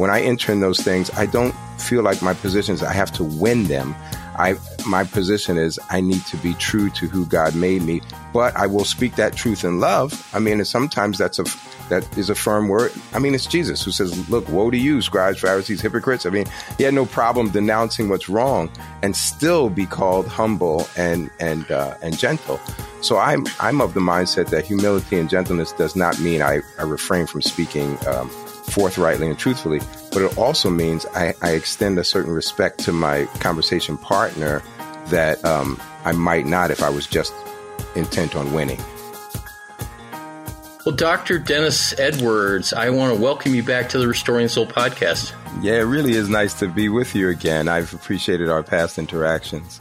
when I enter in those things, I don't feel like my position is I have to win them. I my position is I need to be true to who God made me, but I will speak that truth in love. I mean, and sometimes that's a that is a firm word. I mean, it's Jesus who says, "Look, woe to you, scribes, Pharisees, hypocrites." I mean, he had no problem denouncing what's wrong and still be called humble and and uh, and gentle. So I'm I'm of the mindset that humility and gentleness does not mean I, I refrain from speaking um, forthrightly and truthfully, but it also means I, I extend a certain respect to my conversation partner that um, I might not if I was just intent on winning. Well, Dr. Dennis Edwards, I want to welcome you back to the Restoring Soul podcast. Yeah, it really is nice to be with you again. I've appreciated our past interactions.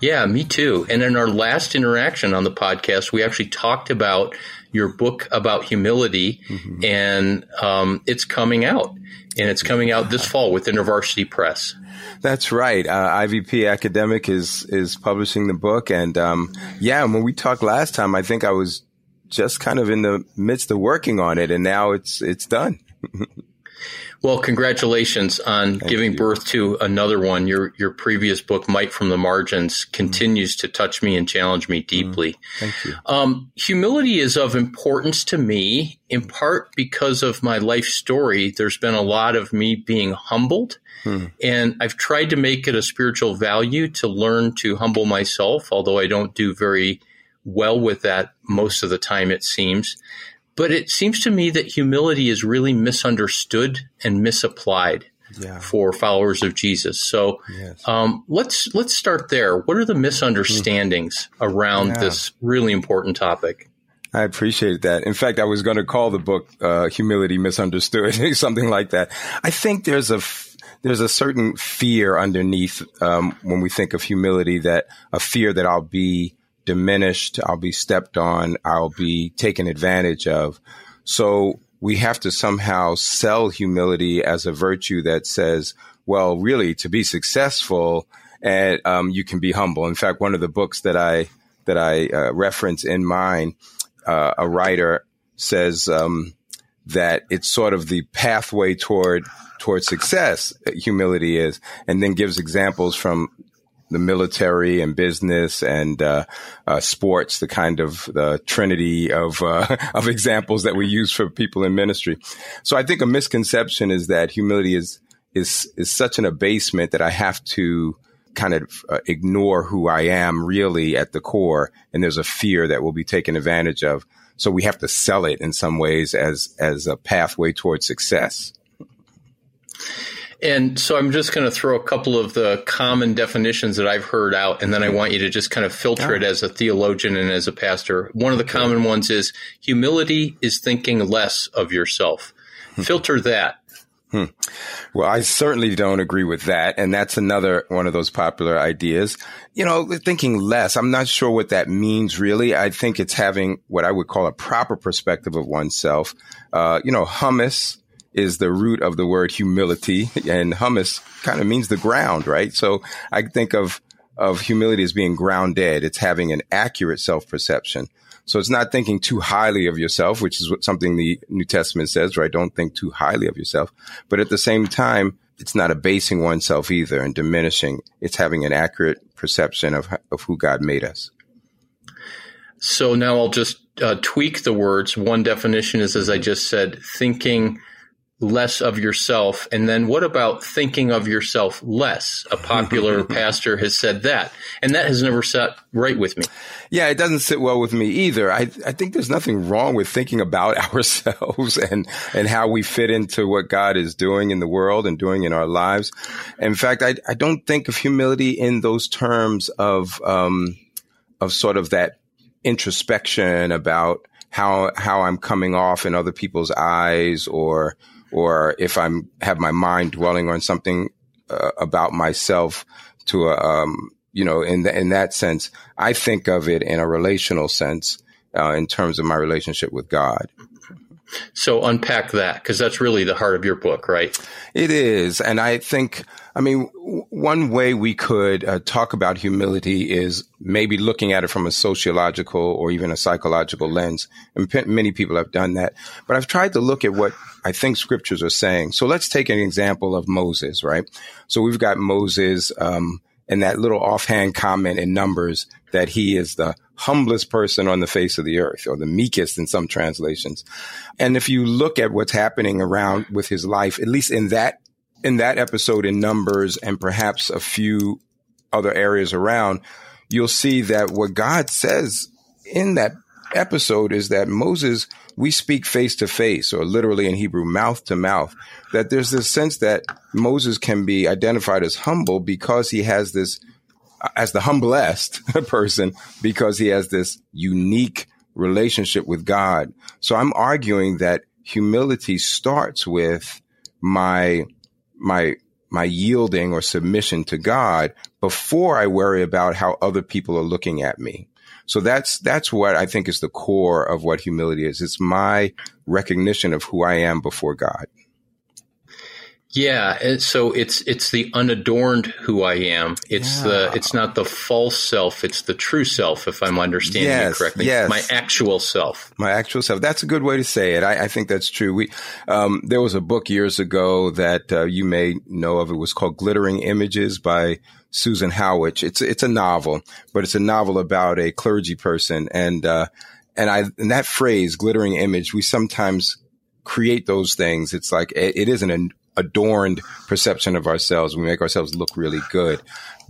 Yeah, me too. And in our last interaction on the podcast, we actually talked about your book about humility, mm-hmm. and um, it's coming out. And it's coming out this fall with InterVarsity Press. That's right. Uh, IVP Academic is is publishing the book, and um, yeah, when we talked last time, I think I was just kind of in the midst of working on it, and now it's it's done. Well, congratulations on Thank giving you. birth to another one. Your your previous book, Might from the Margins, continues mm. to touch me and challenge me deeply. Mm. Thank you. Um, humility is of importance to me, in part because of my life story. There's been a lot of me being humbled, hmm. and I've tried to make it a spiritual value to learn to humble myself, although I don't do very well with that most of the time, it seems. But it seems to me that humility is really misunderstood and misapplied yeah. for followers of Jesus. So yes. um, let's let's start there. What are the misunderstandings mm-hmm. around yeah. this really important topic? I appreciate that. In fact, I was going to call the book uh, "Humility Misunderstood," something like that. I think there's a there's a certain fear underneath um, when we think of humility that a fear that I'll be diminished, I'll be stepped on, I'll be taken advantage of. So we have to somehow sell humility as a virtue that says, well, really, to be successful, and um, you can be humble. In fact, one of the books that I that I uh, reference in mine, uh, a writer says um, that it's sort of the pathway toward toward success. Humility is, and then gives examples from the military and business and uh, uh, sports, the kind of the trinity of uh, of examples that we use for people in ministry. So I think a misconception is that humility is is is such an abasement that I have to kind of uh, ignore who I am really at the core, and there's a fear that will be taken advantage of. So we have to sell it in some ways as as a pathway towards success. And so I'm just going to throw a couple of the common definitions that I've heard out, and then I want you to just kind of filter it as a theologian and as a pastor. One of the common ones is humility is thinking less of yourself. Hmm. Filter that. Hmm. Well, I certainly don't agree with that. And that's another one of those popular ideas. You know, thinking less, I'm not sure what that means really. I think it's having what I would call a proper perspective of oneself. Uh, you know, humus is the root of the word humility, and humus kind of means the ground, right? So I think of of humility as being grounded. It's having an accurate self perception. So it's not thinking too highly of yourself, which is what something the New Testament says, right? Don't think too highly of yourself. But at the same time, it's not abasing oneself either and diminishing. It's having an accurate perception of, of who God made us. So now I'll just uh, tweak the words. One definition is, as I just said, thinking less of yourself. And then what about thinking of yourself less? A popular pastor has said that. And that has never sat right with me. Yeah, it doesn't sit well with me either. I, I think there's nothing wrong with thinking about ourselves and, and how we fit into what God is doing in the world and doing in our lives. In fact, I, I don't think of humility in those terms of, um, of sort of that introspection about how, how I'm coming off in other people's eyes or, or if I'm have my mind dwelling on something uh, about myself to a, um, you know, in the, in that sense, I think of it in a relational sense, uh, in terms of my relationship with God. So unpack that because that's really the heart of your book, right? It is. And I think, I mean, one way we could uh, talk about humility is maybe looking at it from a sociological or even a psychological lens. And p- many people have done that. But I've tried to look at what I think scriptures are saying. So let's take an example of Moses, right? So we've got Moses, um, and that little offhand comment in Numbers that he is the humblest person on the face of the earth or the meekest in some translations. And if you look at what's happening around with his life, at least in that, in that episode in Numbers and perhaps a few other areas around, you'll see that what God says in that episode is that Moses, we speak face to face, or literally in Hebrew, mouth to mouth. That there's this sense that Moses can be identified as humble because he has this, as the humblest person, because he has this unique relationship with God. So I'm arguing that humility starts with my, my, my yielding or submission to God before I worry about how other people are looking at me. So that's, that's what I think is the core of what humility is. It's my recognition of who I am before God. Yeah, so it's it's the unadorned who I am. It's yeah. the it's not the false self. It's the true self. If I'm understanding yes, it correctly, yes. my actual self. My actual self. That's a good way to say it. I, I think that's true. We um, there was a book years ago that uh, you may know of. It was called Glittering Images by Susan Howatch. It's it's a novel, but it's a novel about a clergy person, and uh, and I and that phrase "glittering image." We sometimes create those things. It's like it, it isn't an adorned perception of ourselves. We make ourselves look really good,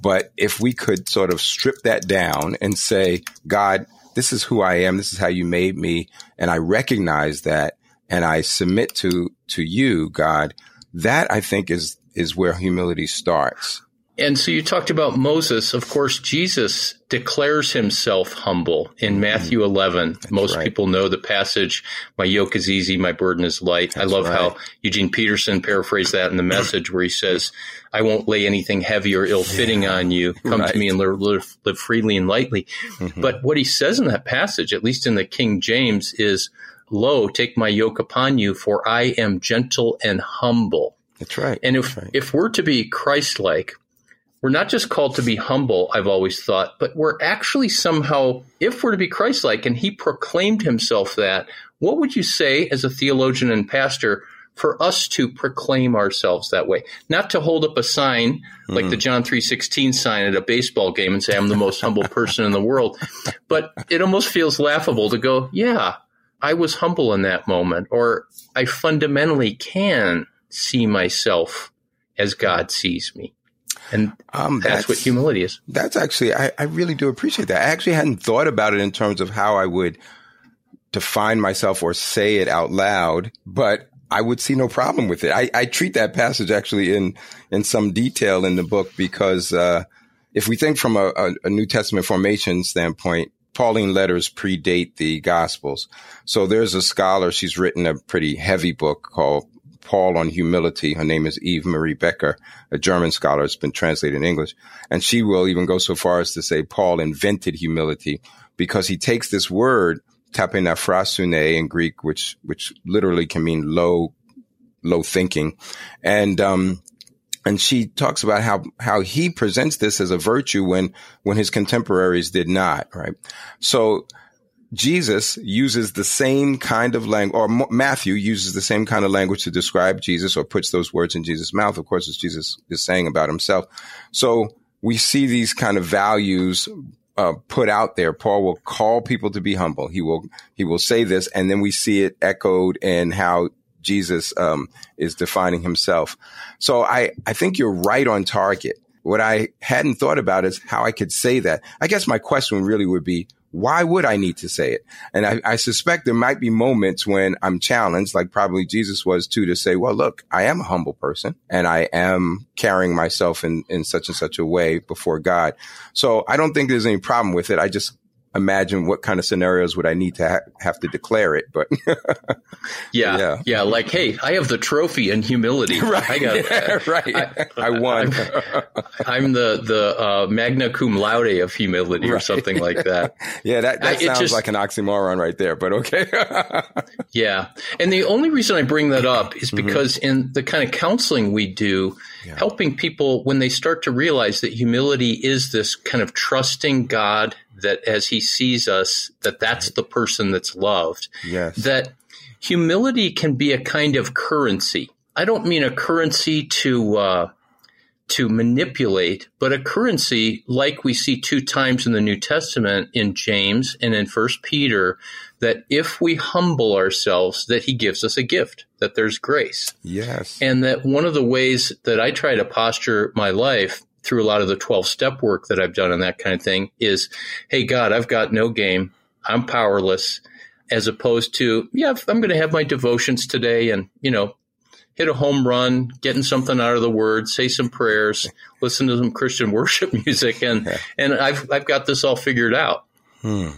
but if we could sort of strip that down and say, God, this is who I am. This is how you made me, and I recognize that, and I submit to to you, God. That I think is is where humility starts. And so you talked about Moses. Of course, Jesus declares himself humble in mm-hmm. Matthew 11. That's Most right. people know the passage, my yoke is easy, my burden is light. That's I love right. how Eugene Peterson paraphrased that in the message where he says, I won't lay anything heavy or ill fitting yeah. on you. Come right. to me and live, live, live freely and lightly. Mm-hmm. But what he says in that passage, at least in the King James, is, Lo, take my yoke upon you, for I am gentle and humble. That's right. And if, right. if we're to be Christ like, we're not just called to be humble, I've always thought, but we're actually somehow, if we're to be Christ like, and he proclaimed himself that, what would you say as a theologian and pastor for us to proclaim ourselves that way? Not to hold up a sign like the mm-hmm. John 3.16 sign at a baseball game and say, I'm the most humble person in the world. But it almost feels laughable to go, yeah, I was humble in that moment, or I fundamentally can see myself as God sees me. And um, that's, that's, what humility is. That's actually, I, I really do appreciate that. I actually hadn't thought about it in terms of how I would define myself or say it out loud, but I would see no problem with it. I, I treat that passage actually in, in some detail in the book because, uh, if we think from a, a, a New Testament formation standpoint, Pauline letters predate the Gospels. So there's a scholar, she's written a pretty heavy book called Paul on humility. Her name is Eve Marie Becker, a German scholar. It's been translated in English. And she will even go so far as to say Paul invented humility because he takes this word, tapeinophrosune in Greek, which, which literally can mean low, low thinking. And, um, and she talks about how how he presents this as a virtue when when his contemporaries did not right so Jesus uses the same kind of language, or Matthew uses the same kind of language to describe Jesus or puts those words in Jesus' mouth. Of course, as Jesus is saying about himself. So we see these kind of values uh, put out there. Paul will call people to be humble. He will, he will say this, and then we see it echoed in how Jesus um, is defining himself. So I, I think you're right on target. What I hadn't thought about is how I could say that. I guess my question really would be, why would I need to say it? And I, I, suspect there might be moments when I'm challenged, like probably Jesus was too, to say, well, look, I am a humble person and I am carrying myself in, in such and such a way before God. So I don't think there's any problem with it. I just, imagine what kind of scenarios would I need to ha- have to declare it. But yeah, yeah, yeah, like hey, I have the trophy and humility. right, I got right. I, I won. I'm, I'm, the the uh, magna cum laude of humility, right. or something like that. yeah, that, that I, sounds just, like an oxymoron right there. But okay. yeah, and the only reason I bring that up is mm-hmm. because mm-hmm. in the kind of counseling we do, yeah. helping people when they start to realize that humility is this kind of trusting God that as he sees us, that that's the person that's loved. Yes. That humility can be a kind of currency. I don't mean a currency to uh, to manipulate, but a currency like we see two times in the New Testament in James and in First Peter, that if we humble ourselves, that He gives us a gift, that there's grace. Yes, and that one of the ways that I try to posture my life through a lot of the 12 step work that I've done and that kind of thing is, Hey God, I've got no game. I'm powerless as opposed to, yeah, I'm going to have my devotions today and, you know, hit a home run, getting something out of the word, say some prayers, listen to some Christian worship music. And, and I've, I've got this all figured out. Hmm.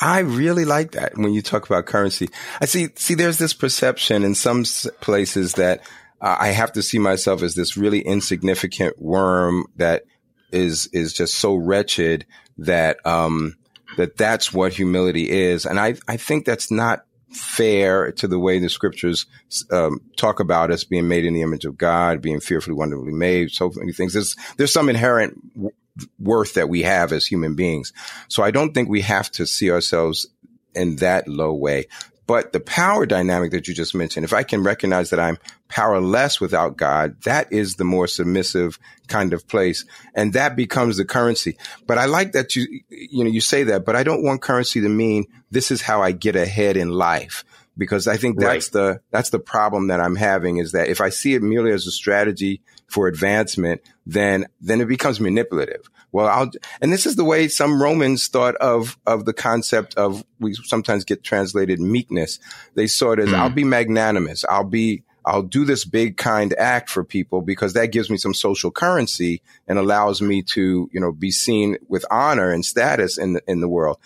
I really like that when you talk about currency. I see, see, there's this perception in some places that uh, I have to see myself as this really insignificant worm that is is just so wretched that um, that that's what humility is, and I I think that's not fair to the way the scriptures um, talk about us being made in the image of God, being fearfully, wonderfully made, so many things. There's there's some inherent w- worth that we have as human beings. So I don't think we have to see ourselves in that low way. But the power dynamic that you just mentioned, if I can recognize that I'm powerless without God, that is the more submissive kind of place. And that becomes the currency. But I like that you, you know, you say that, but I don't want currency to mean this is how I get ahead in life. Because I think that's right. the, that's the problem that I'm having is that if I see it merely as a strategy for advancement, then, then it becomes manipulative. Well, I'll, and this is the way some Romans thought of, of the concept of, we sometimes get translated meekness. They saw it as, mm. I'll be magnanimous. I'll be, I'll do this big kind act for people because that gives me some social currency and allows me to, you know, be seen with honor and status in the, in the world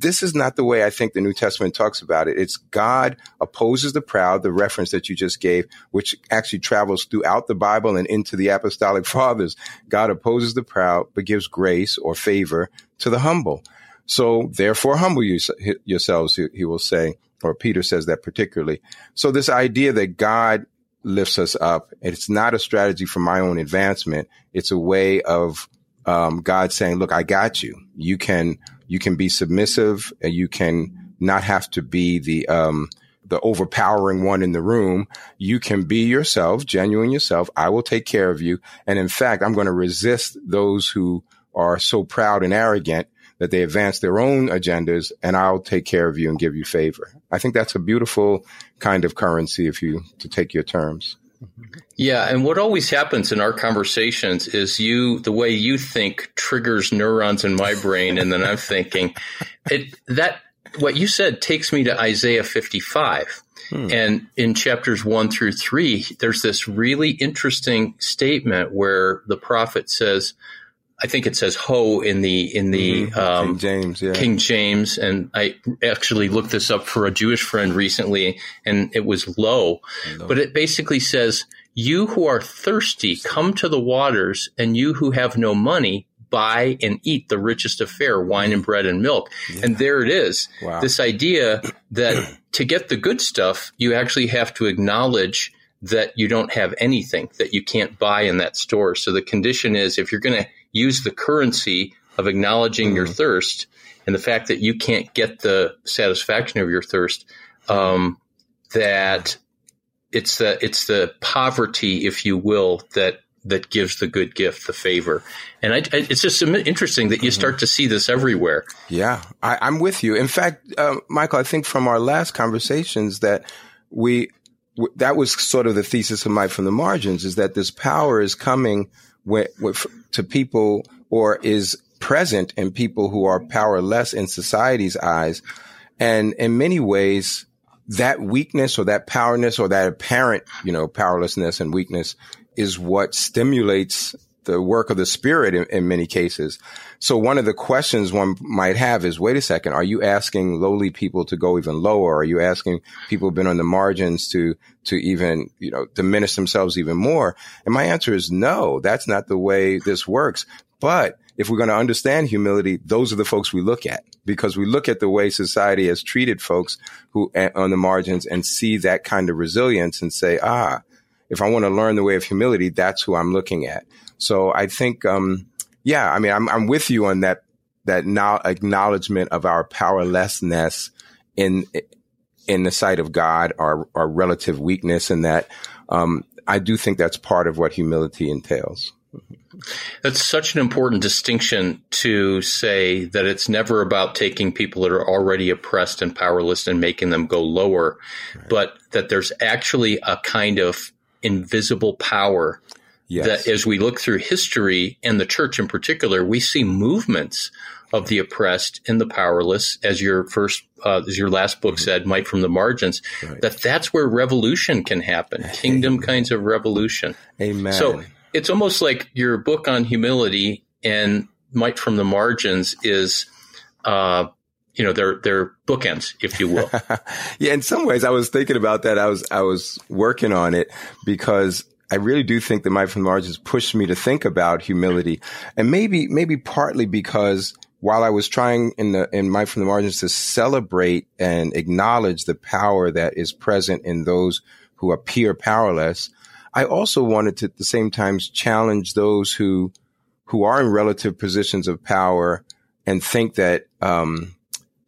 this is not the way I think the New Testament talks about it. It's God opposes the proud, the reference that you just gave, which actually travels throughout the Bible and into the apostolic fathers. God opposes the proud, but gives grace or favor to the humble. So therefore humble yourselves, he will say, or Peter says that particularly. So this idea that God lifts us up, it's not a strategy for my own advancement. It's a way of um, God saying, look, I got you. You can you can be submissive and you can not have to be the, um, the overpowering one in the room. You can be yourself, genuine yourself. I will take care of you. And in fact, I'm going to resist those who are so proud and arrogant that they advance their own agendas and I'll take care of you and give you favor. I think that's a beautiful kind of currency if you, to take your terms. Yeah, and what always happens in our conversations is you the way you think triggers neurons in my brain and then I'm thinking it that what you said takes me to Isaiah 55. Hmm. And in chapters 1 through 3 there's this really interesting statement where the prophet says I think it says "ho" in the in the mm-hmm. um, King James, yeah. King James, and I actually looked this up for a Jewish friend recently, and it was "lo," but it basically says, "You who are thirsty, come to the waters, and you who have no money, buy and eat the richest of fare, wine and bread and milk." Yeah. And there it is. Wow. This idea that to get the good stuff, you actually have to acknowledge that you don't have anything that you can't buy in that store. So the condition is if you're going to use the currency of acknowledging mm-hmm. your thirst and the fact that you can't get the satisfaction of your thirst, um, that it's the it's the poverty, if you will, that that gives the good gift, the favor. And I, I, it's just interesting that you mm-hmm. start to see this everywhere. Yeah, I, am with you. In fact, uh, Michael, I think from our last conversations that we w- that was sort of the thesis of Might from the margins is that this power is coming with, to people or is present in people who are powerless in society's eyes. And in many ways, that weakness or that powerness or that apparent, you know, powerlessness and weakness is what stimulates the work of the spirit in, in, many cases. So one of the questions one might have is, wait a second, are you asking lowly people to go even lower? Are you asking people who've been on the margins to, to even, you know, diminish themselves even more? And my answer is no, that's not the way this works. But if we're going to understand humility, those are the folks we look at because we look at the way society has treated folks who eh, on the margins and see that kind of resilience and say, ah, if I want to learn the way of humility, that's who I'm looking at. So I think, um, yeah, I mean, I'm, I'm with you on that, that now acknowledgement of our powerlessness in, in the sight of God, our, our relative weakness and that, um, I do think that's part of what humility entails. That's such an important distinction to say that it's never about taking people that are already oppressed and powerless and making them go lower, right. but that there's actually a kind of invisible power yes. that as we look through history and the church in particular, we see movements of the oppressed and the powerless, as your first, uh, as your last book mm-hmm. said, might from the margins. Right. That that's where revolution can happen, kingdom Amen. kinds of revolution. Amen. So it's almost like your book on humility and might from the margins is, uh, you know, they're they're bookends, if you will. yeah, in some ways, I was thinking about that. I was I was working on it because I really do think that from the Margins pushed me to think about humility, and maybe maybe partly because while I was trying in the in the Margins to celebrate and acknowledge the power that is present in those who appear powerless, I also wanted to at the same time challenge those who who are in relative positions of power and think that um,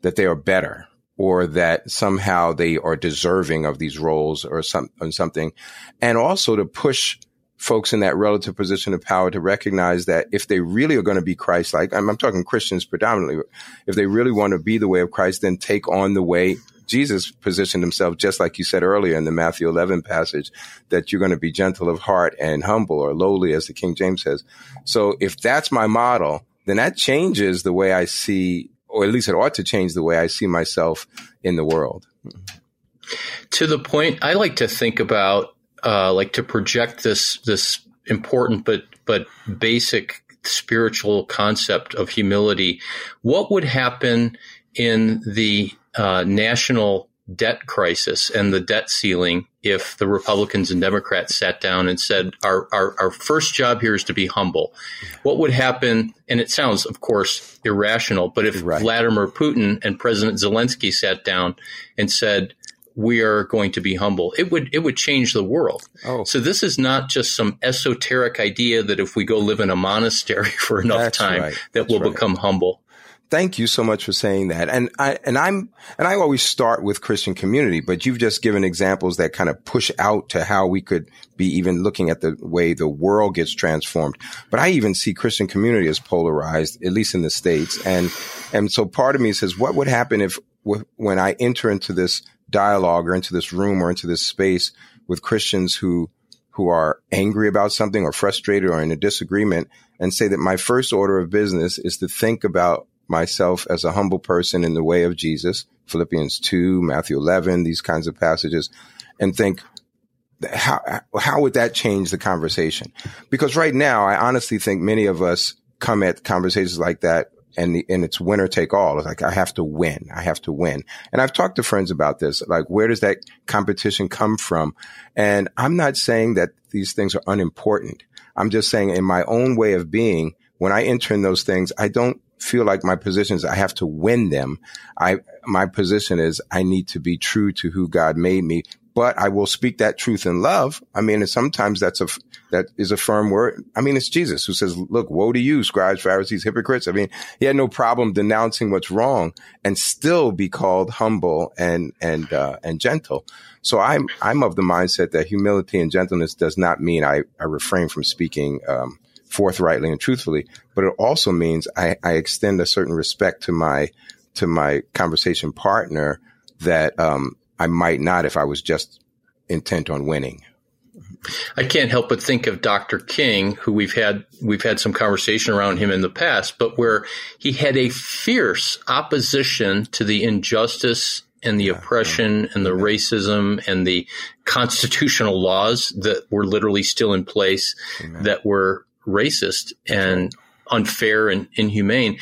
that they are better or that somehow they are deserving of these roles or some something, and also to push folks in that relative position of power to recognize that if they really are going to be Christ-like, I'm, I'm talking Christians predominantly, if they really want to be the way of Christ, then take on the way Jesus positioned himself, just like you said earlier in the Matthew 11 passage, that you're going to be gentle of heart and humble or lowly, as the King James says. So if that's my model, then that changes the way I see or at least it ought to change the way I see myself in the world. To the point, I like to think about, uh, like to project this this important but but basic spiritual concept of humility. What would happen in the uh, national debt crisis and the debt ceiling if the Republicans and Democrats sat down and said, our, our, our, first job here is to be humble. What would happen? And it sounds, of course, irrational, but if right. Vladimir Putin and President Zelensky sat down and said, we are going to be humble, it would, it would change the world. Oh. So this is not just some esoteric idea that if we go live in a monastery for enough That's time, right. that That's we'll right. become humble thank you so much for saying that. And I, and I'm, and I always start with Christian community, but you've just given examples that kind of push out to how we could be even looking at the way the world gets transformed. But I even see Christian community as polarized, at least in the States. And, and so part of me says, what would happen if when I enter into this dialogue or into this room or into this space with Christians who, who are angry about something or frustrated or in a disagreement and say that my first order of business is to think about myself as a humble person in the way of Jesus, Philippians 2, Matthew 11, these kinds of passages, and think, how, how would that change the conversation? Because right now, I honestly think many of us come at conversations like that and the, and it's winner take all. It's like, I have to win. I have to win. And I've talked to friends about this. Like, where does that competition come from? And I'm not saying that these things are unimportant. I'm just saying in my own way of being, when I enter in those things, I don't feel like my position is I have to win them. I, my position is I need to be true to who God made me, but I will speak that truth in love. I mean, sometimes that's a, that is a firm word. I mean, it's Jesus who says, look, woe to you, scribes, Pharisees, hypocrites. I mean, he had no problem denouncing what's wrong and still be called humble and, and, uh, and gentle. So I'm, I'm of the mindset that humility and gentleness does not mean I, I refrain from speaking, um, forthrightly and truthfully, but it also means I, I extend a certain respect to my to my conversation partner that um, I might not if I was just intent on winning. I can't help but think of Dr. King, who we've had we've had some conversation around him in the past, but where he had a fierce opposition to the injustice and the yeah, oppression yeah. and the racism and the constitutional laws that were literally still in place Amen. that were racist and unfair and inhumane.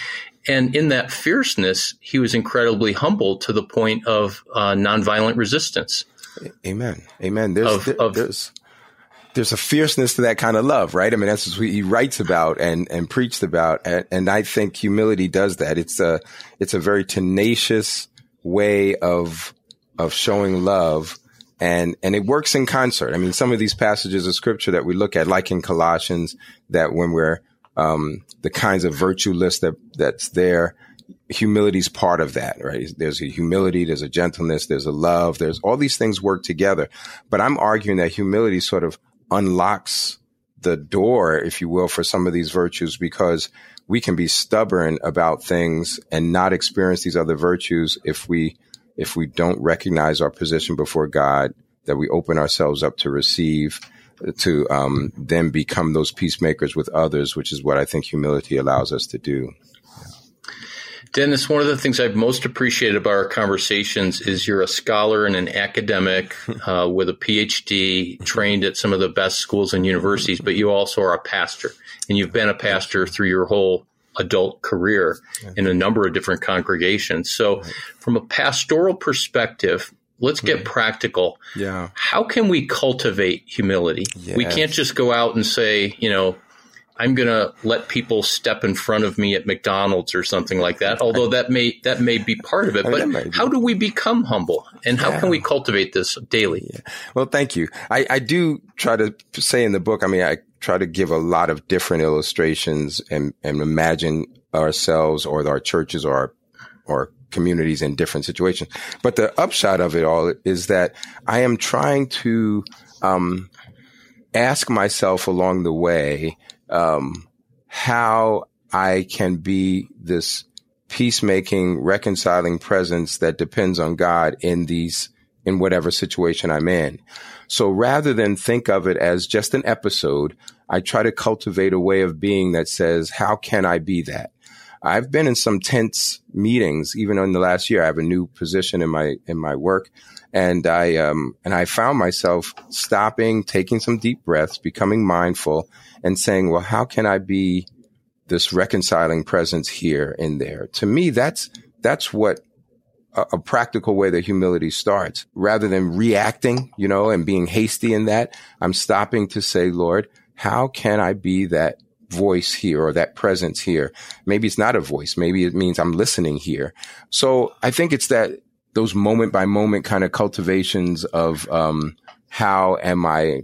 And in that fierceness, he was incredibly humble to the point of uh, nonviolent resistance. Amen. Amen. There's, of, there, of, there's, there's a fierceness to that kind of love, right? I mean, that's what he writes about and, and preached about. And, and I think humility does that. It's a, it's a very tenacious way of, of showing love and and it works in concert. I mean, some of these passages of scripture that we look at, like in Colossians, that when we're um, the kinds of virtue list that that's there, humility is part of that, right? There's a humility, there's a gentleness, there's a love, there's all these things work together. But I'm arguing that humility sort of unlocks the door, if you will, for some of these virtues because we can be stubborn about things and not experience these other virtues if we if we don't recognize our position before God, that we open ourselves up to receive, to um, then become those peacemakers with others, which is what I think humility allows us to do. Dennis, one of the things I've most appreciated about our conversations is you're a scholar and an academic uh, with a PhD, trained at some of the best schools and universities, but you also are a pastor, and you've been a pastor through your whole adult career in a number of different congregations. So, from a pastoral perspective, let's get mm. practical. Yeah. How can we cultivate humility? Yes. We can't just go out and say, you know, I'm going to let people step in front of me at McDonald's or something like that. Although that may that may be part of it, but how do we become humble and how yeah. can we cultivate this daily? Yeah. Well, thank you. I, I do try to say in the book. I mean, I try to give a lot of different illustrations and, and imagine ourselves or our churches or our, or communities in different situations. But the upshot of it all is that I am trying to um, ask myself along the way um, how I can be this peacemaking, reconciling presence that depends on God in these in whatever situation I'm in. So rather than think of it as just an episode, I try to cultivate a way of being that says, how can I be that? I've been in some tense meetings, even in the last year. I have a new position in my, in my work. And I, um, and I found myself stopping, taking some deep breaths, becoming mindful and saying, well, how can I be this reconciling presence here and there? To me, that's, that's what a, a practical way that humility starts rather than reacting, you know, and being hasty in that. I'm stopping to say, Lord, how can I be that voice here or that presence here? Maybe it's not a voice. Maybe it means I'm listening here. So I think it's that those moment by moment kind of cultivations of, um, how am I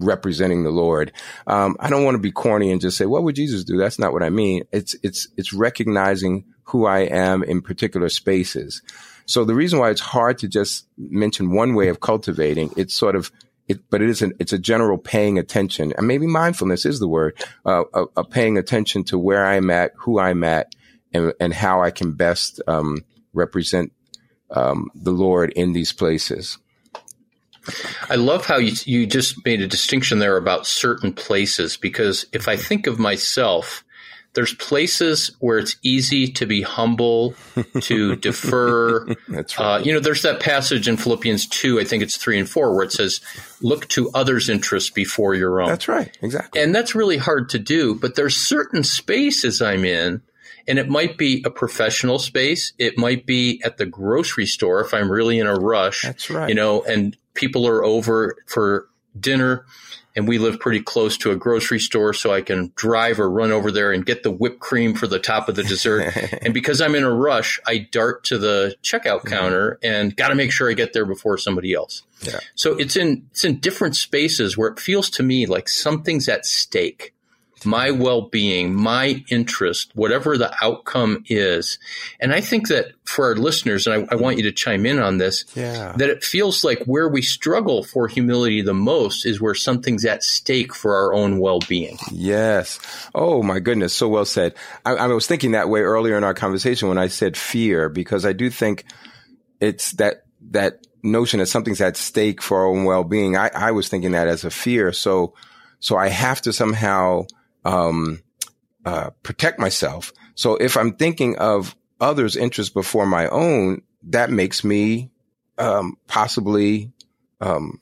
representing the Lord. Um, I don't want to be corny and just say, what would Jesus do? That's not what I mean. It's, it's, it's recognizing who I am in particular spaces. So the reason why it's hard to just mention one way of cultivating, it's sort of it, but it isn't, it's a general paying attention and maybe mindfulness is the word, uh, paying attention to where I'm at, who I'm at and, and how I can best, um, represent, um, the Lord in these places. I love how you, you just made a distinction there about certain places because if I think of myself, there's places where it's easy to be humble, to defer. That's right. Uh, you know, there's that passage in Philippians 2, I think it's 3 and 4, where it says, look to others' interests before your own. That's right. Exactly. And that's really hard to do, but there's certain spaces I'm in, and it might be a professional space. It might be at the grocery store if I'm really in a rush. That's right. You know, and people are over for dinner and we live pretty close to a grocery store, so I can drive or run over there and get the whipped cream for the top of the dessert. and because I'm in a rush, I dart to the checkout mm-hmm. counter and got to make sure I get there before somebody else. Yeah. So it's in it's in different spaces where it feels to me like something's at stake my well-being, my interest, whatever the outcome is. And I think that for our listeners, and I, I, want you to chime in on this, yeah. that it feels like where we struggle for humility the most is where something's at stake for our own well-being. Yes. Oh my goodness. So well said. I, I was thinking that way earlier in our conversation when I said fear, because I do think it's that, that notion that something's at stake for our own well-being. I, I was thinking that as a fear. So, so I have to somehow um, uh, protect myself. So if I'm thinking of others' interests before my own, that makes me um, possibly um,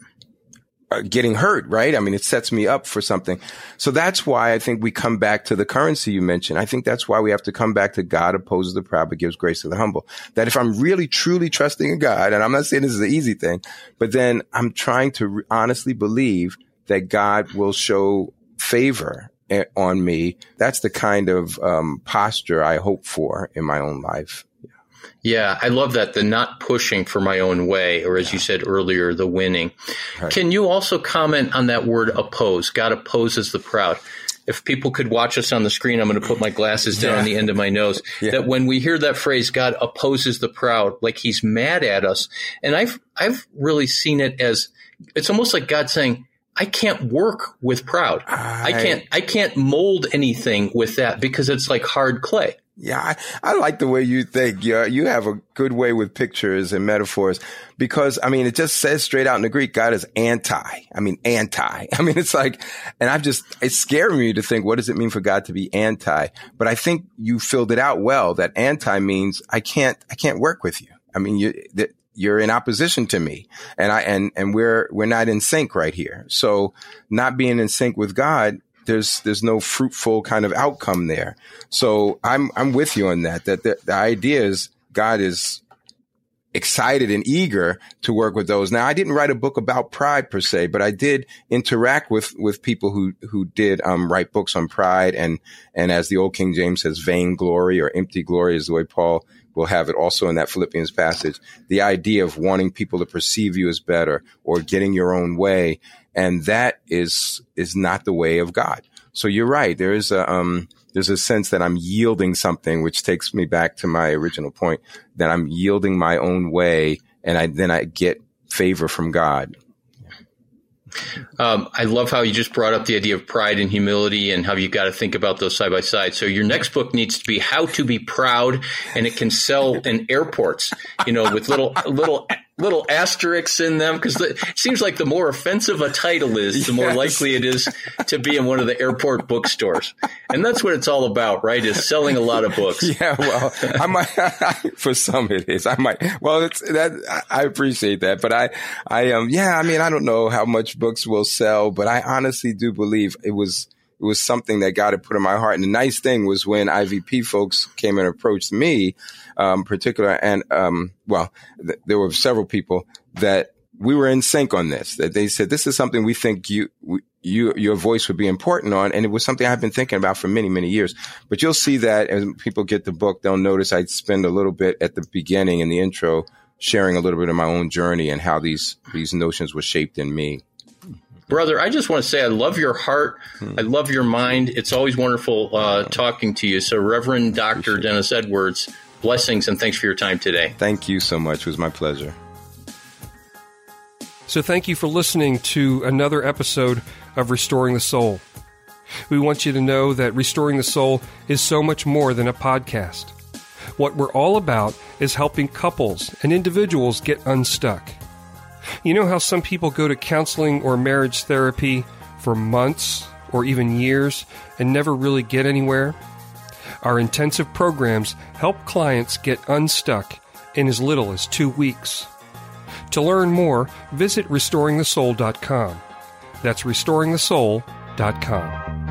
uh, getting hurt, right? I mean, it sets me up for something. So that's why I think we come back to the currency you mentioned. I think that's why we have to come back to God opposes the proud, but gives grace to the humble. That if I'm really truly trusting in God, and I'm not saying this is an easy thing, but then I'm trying to re- honestly believe that God will show favor on me. That's the kind of um, posture I hope for in my own life. Yeah, I love that. The not pushing for my own way, or as you said earlier, the winning. Right. Can you also comment on that word oppose? God opposes the proud. If people could watch us on the screen, I'm going to put my glasses down yeah. on the end of my nose. Yeah. That when we hear that phrase, God opposes the proud, like he's mad at us. And I've, I've really seen it as, it's almost like God saying, I can't work with proud. I, I can't, I can't mold anything with that because it's like hard clay. Yeah, I, I like the way you think. You you have a good way with pictures and metaphors because I mean it just says straight out in the Greek, God is anti. I mean anti. I mean it's like, and I've just it's scaring me to think what does it mean for God to be anti? But I think you filled it out well. That anti means I can't I can't work with you. I mean you you're in opposition to me and I and and we're we're not in sync right here. So not being in sync with God there's there's no fruitful kind of outcome there. So I'm I'm with you on that. That the, the idea is God is excited and eager to work with those. Now, I didn't write a book about pride per se, but I did interact with with people who who did um, write books on pride and and as the old King James says, vain glory or empty glory is the way Paul will have it also in that Philippians passage. The idea of wanting people to perceive you as better or getting your own way and that is is not the way of God. So you're right. There is a um, there's a sense that I'm yielding something, which takes me back to my original point that I'm yielding my own way, and I then I get favor from God. Um, I love how you just brought up the idea of pride and humility and how you got to think about those side by side. So your next book needs to be how to be proud, and it can sell in airports, you know, with little little little asterisks in them because it seems like the more offensive a title is, the more likely it is to be in one of the airport bookstores. And that's what it's all about, right? Is selling a lot of books. Yeah, well, I might for some it is. I might. Well, it's that I appreciate that, but I, I um, yeah, I mean, I don't know how much books will sell, but I honestly do believe it was it was something that God had put in my heart. And the nice thing was when IVP folks came and approached me, um, particular, and um, well, th- there were several people that we were in sync on this. That they said this is something we think you you your voice would be important on, and it was something I've been thinking about for many many years. But you'll see that as people get the book, they'll notice I spend a little bit at the beginning in the intro sharing a little bit of my own journey and how these these notions were shaped in me. Brother, I just want to say I love your heart. I love your mind. It's always wonderful uh, talking to you. So, Reverend Dr. Dennis Edwards, blessings and thanks for your time today. Thank you so much. It was my pleasure. So, thank you for listening to another episode of Restoring the Soul. We want you to know that Restoring the Soul is so much more than a podcast. What we're all about is helping couples and individuals get unstuck. You know how some people go to counseling or marriage therapy for months or even years and never really get anywhere? Our intensive programs help clients get unstuck in as little as two weeks. To learn more, visit restoringthesoul.com. That's restoringthesoul.com.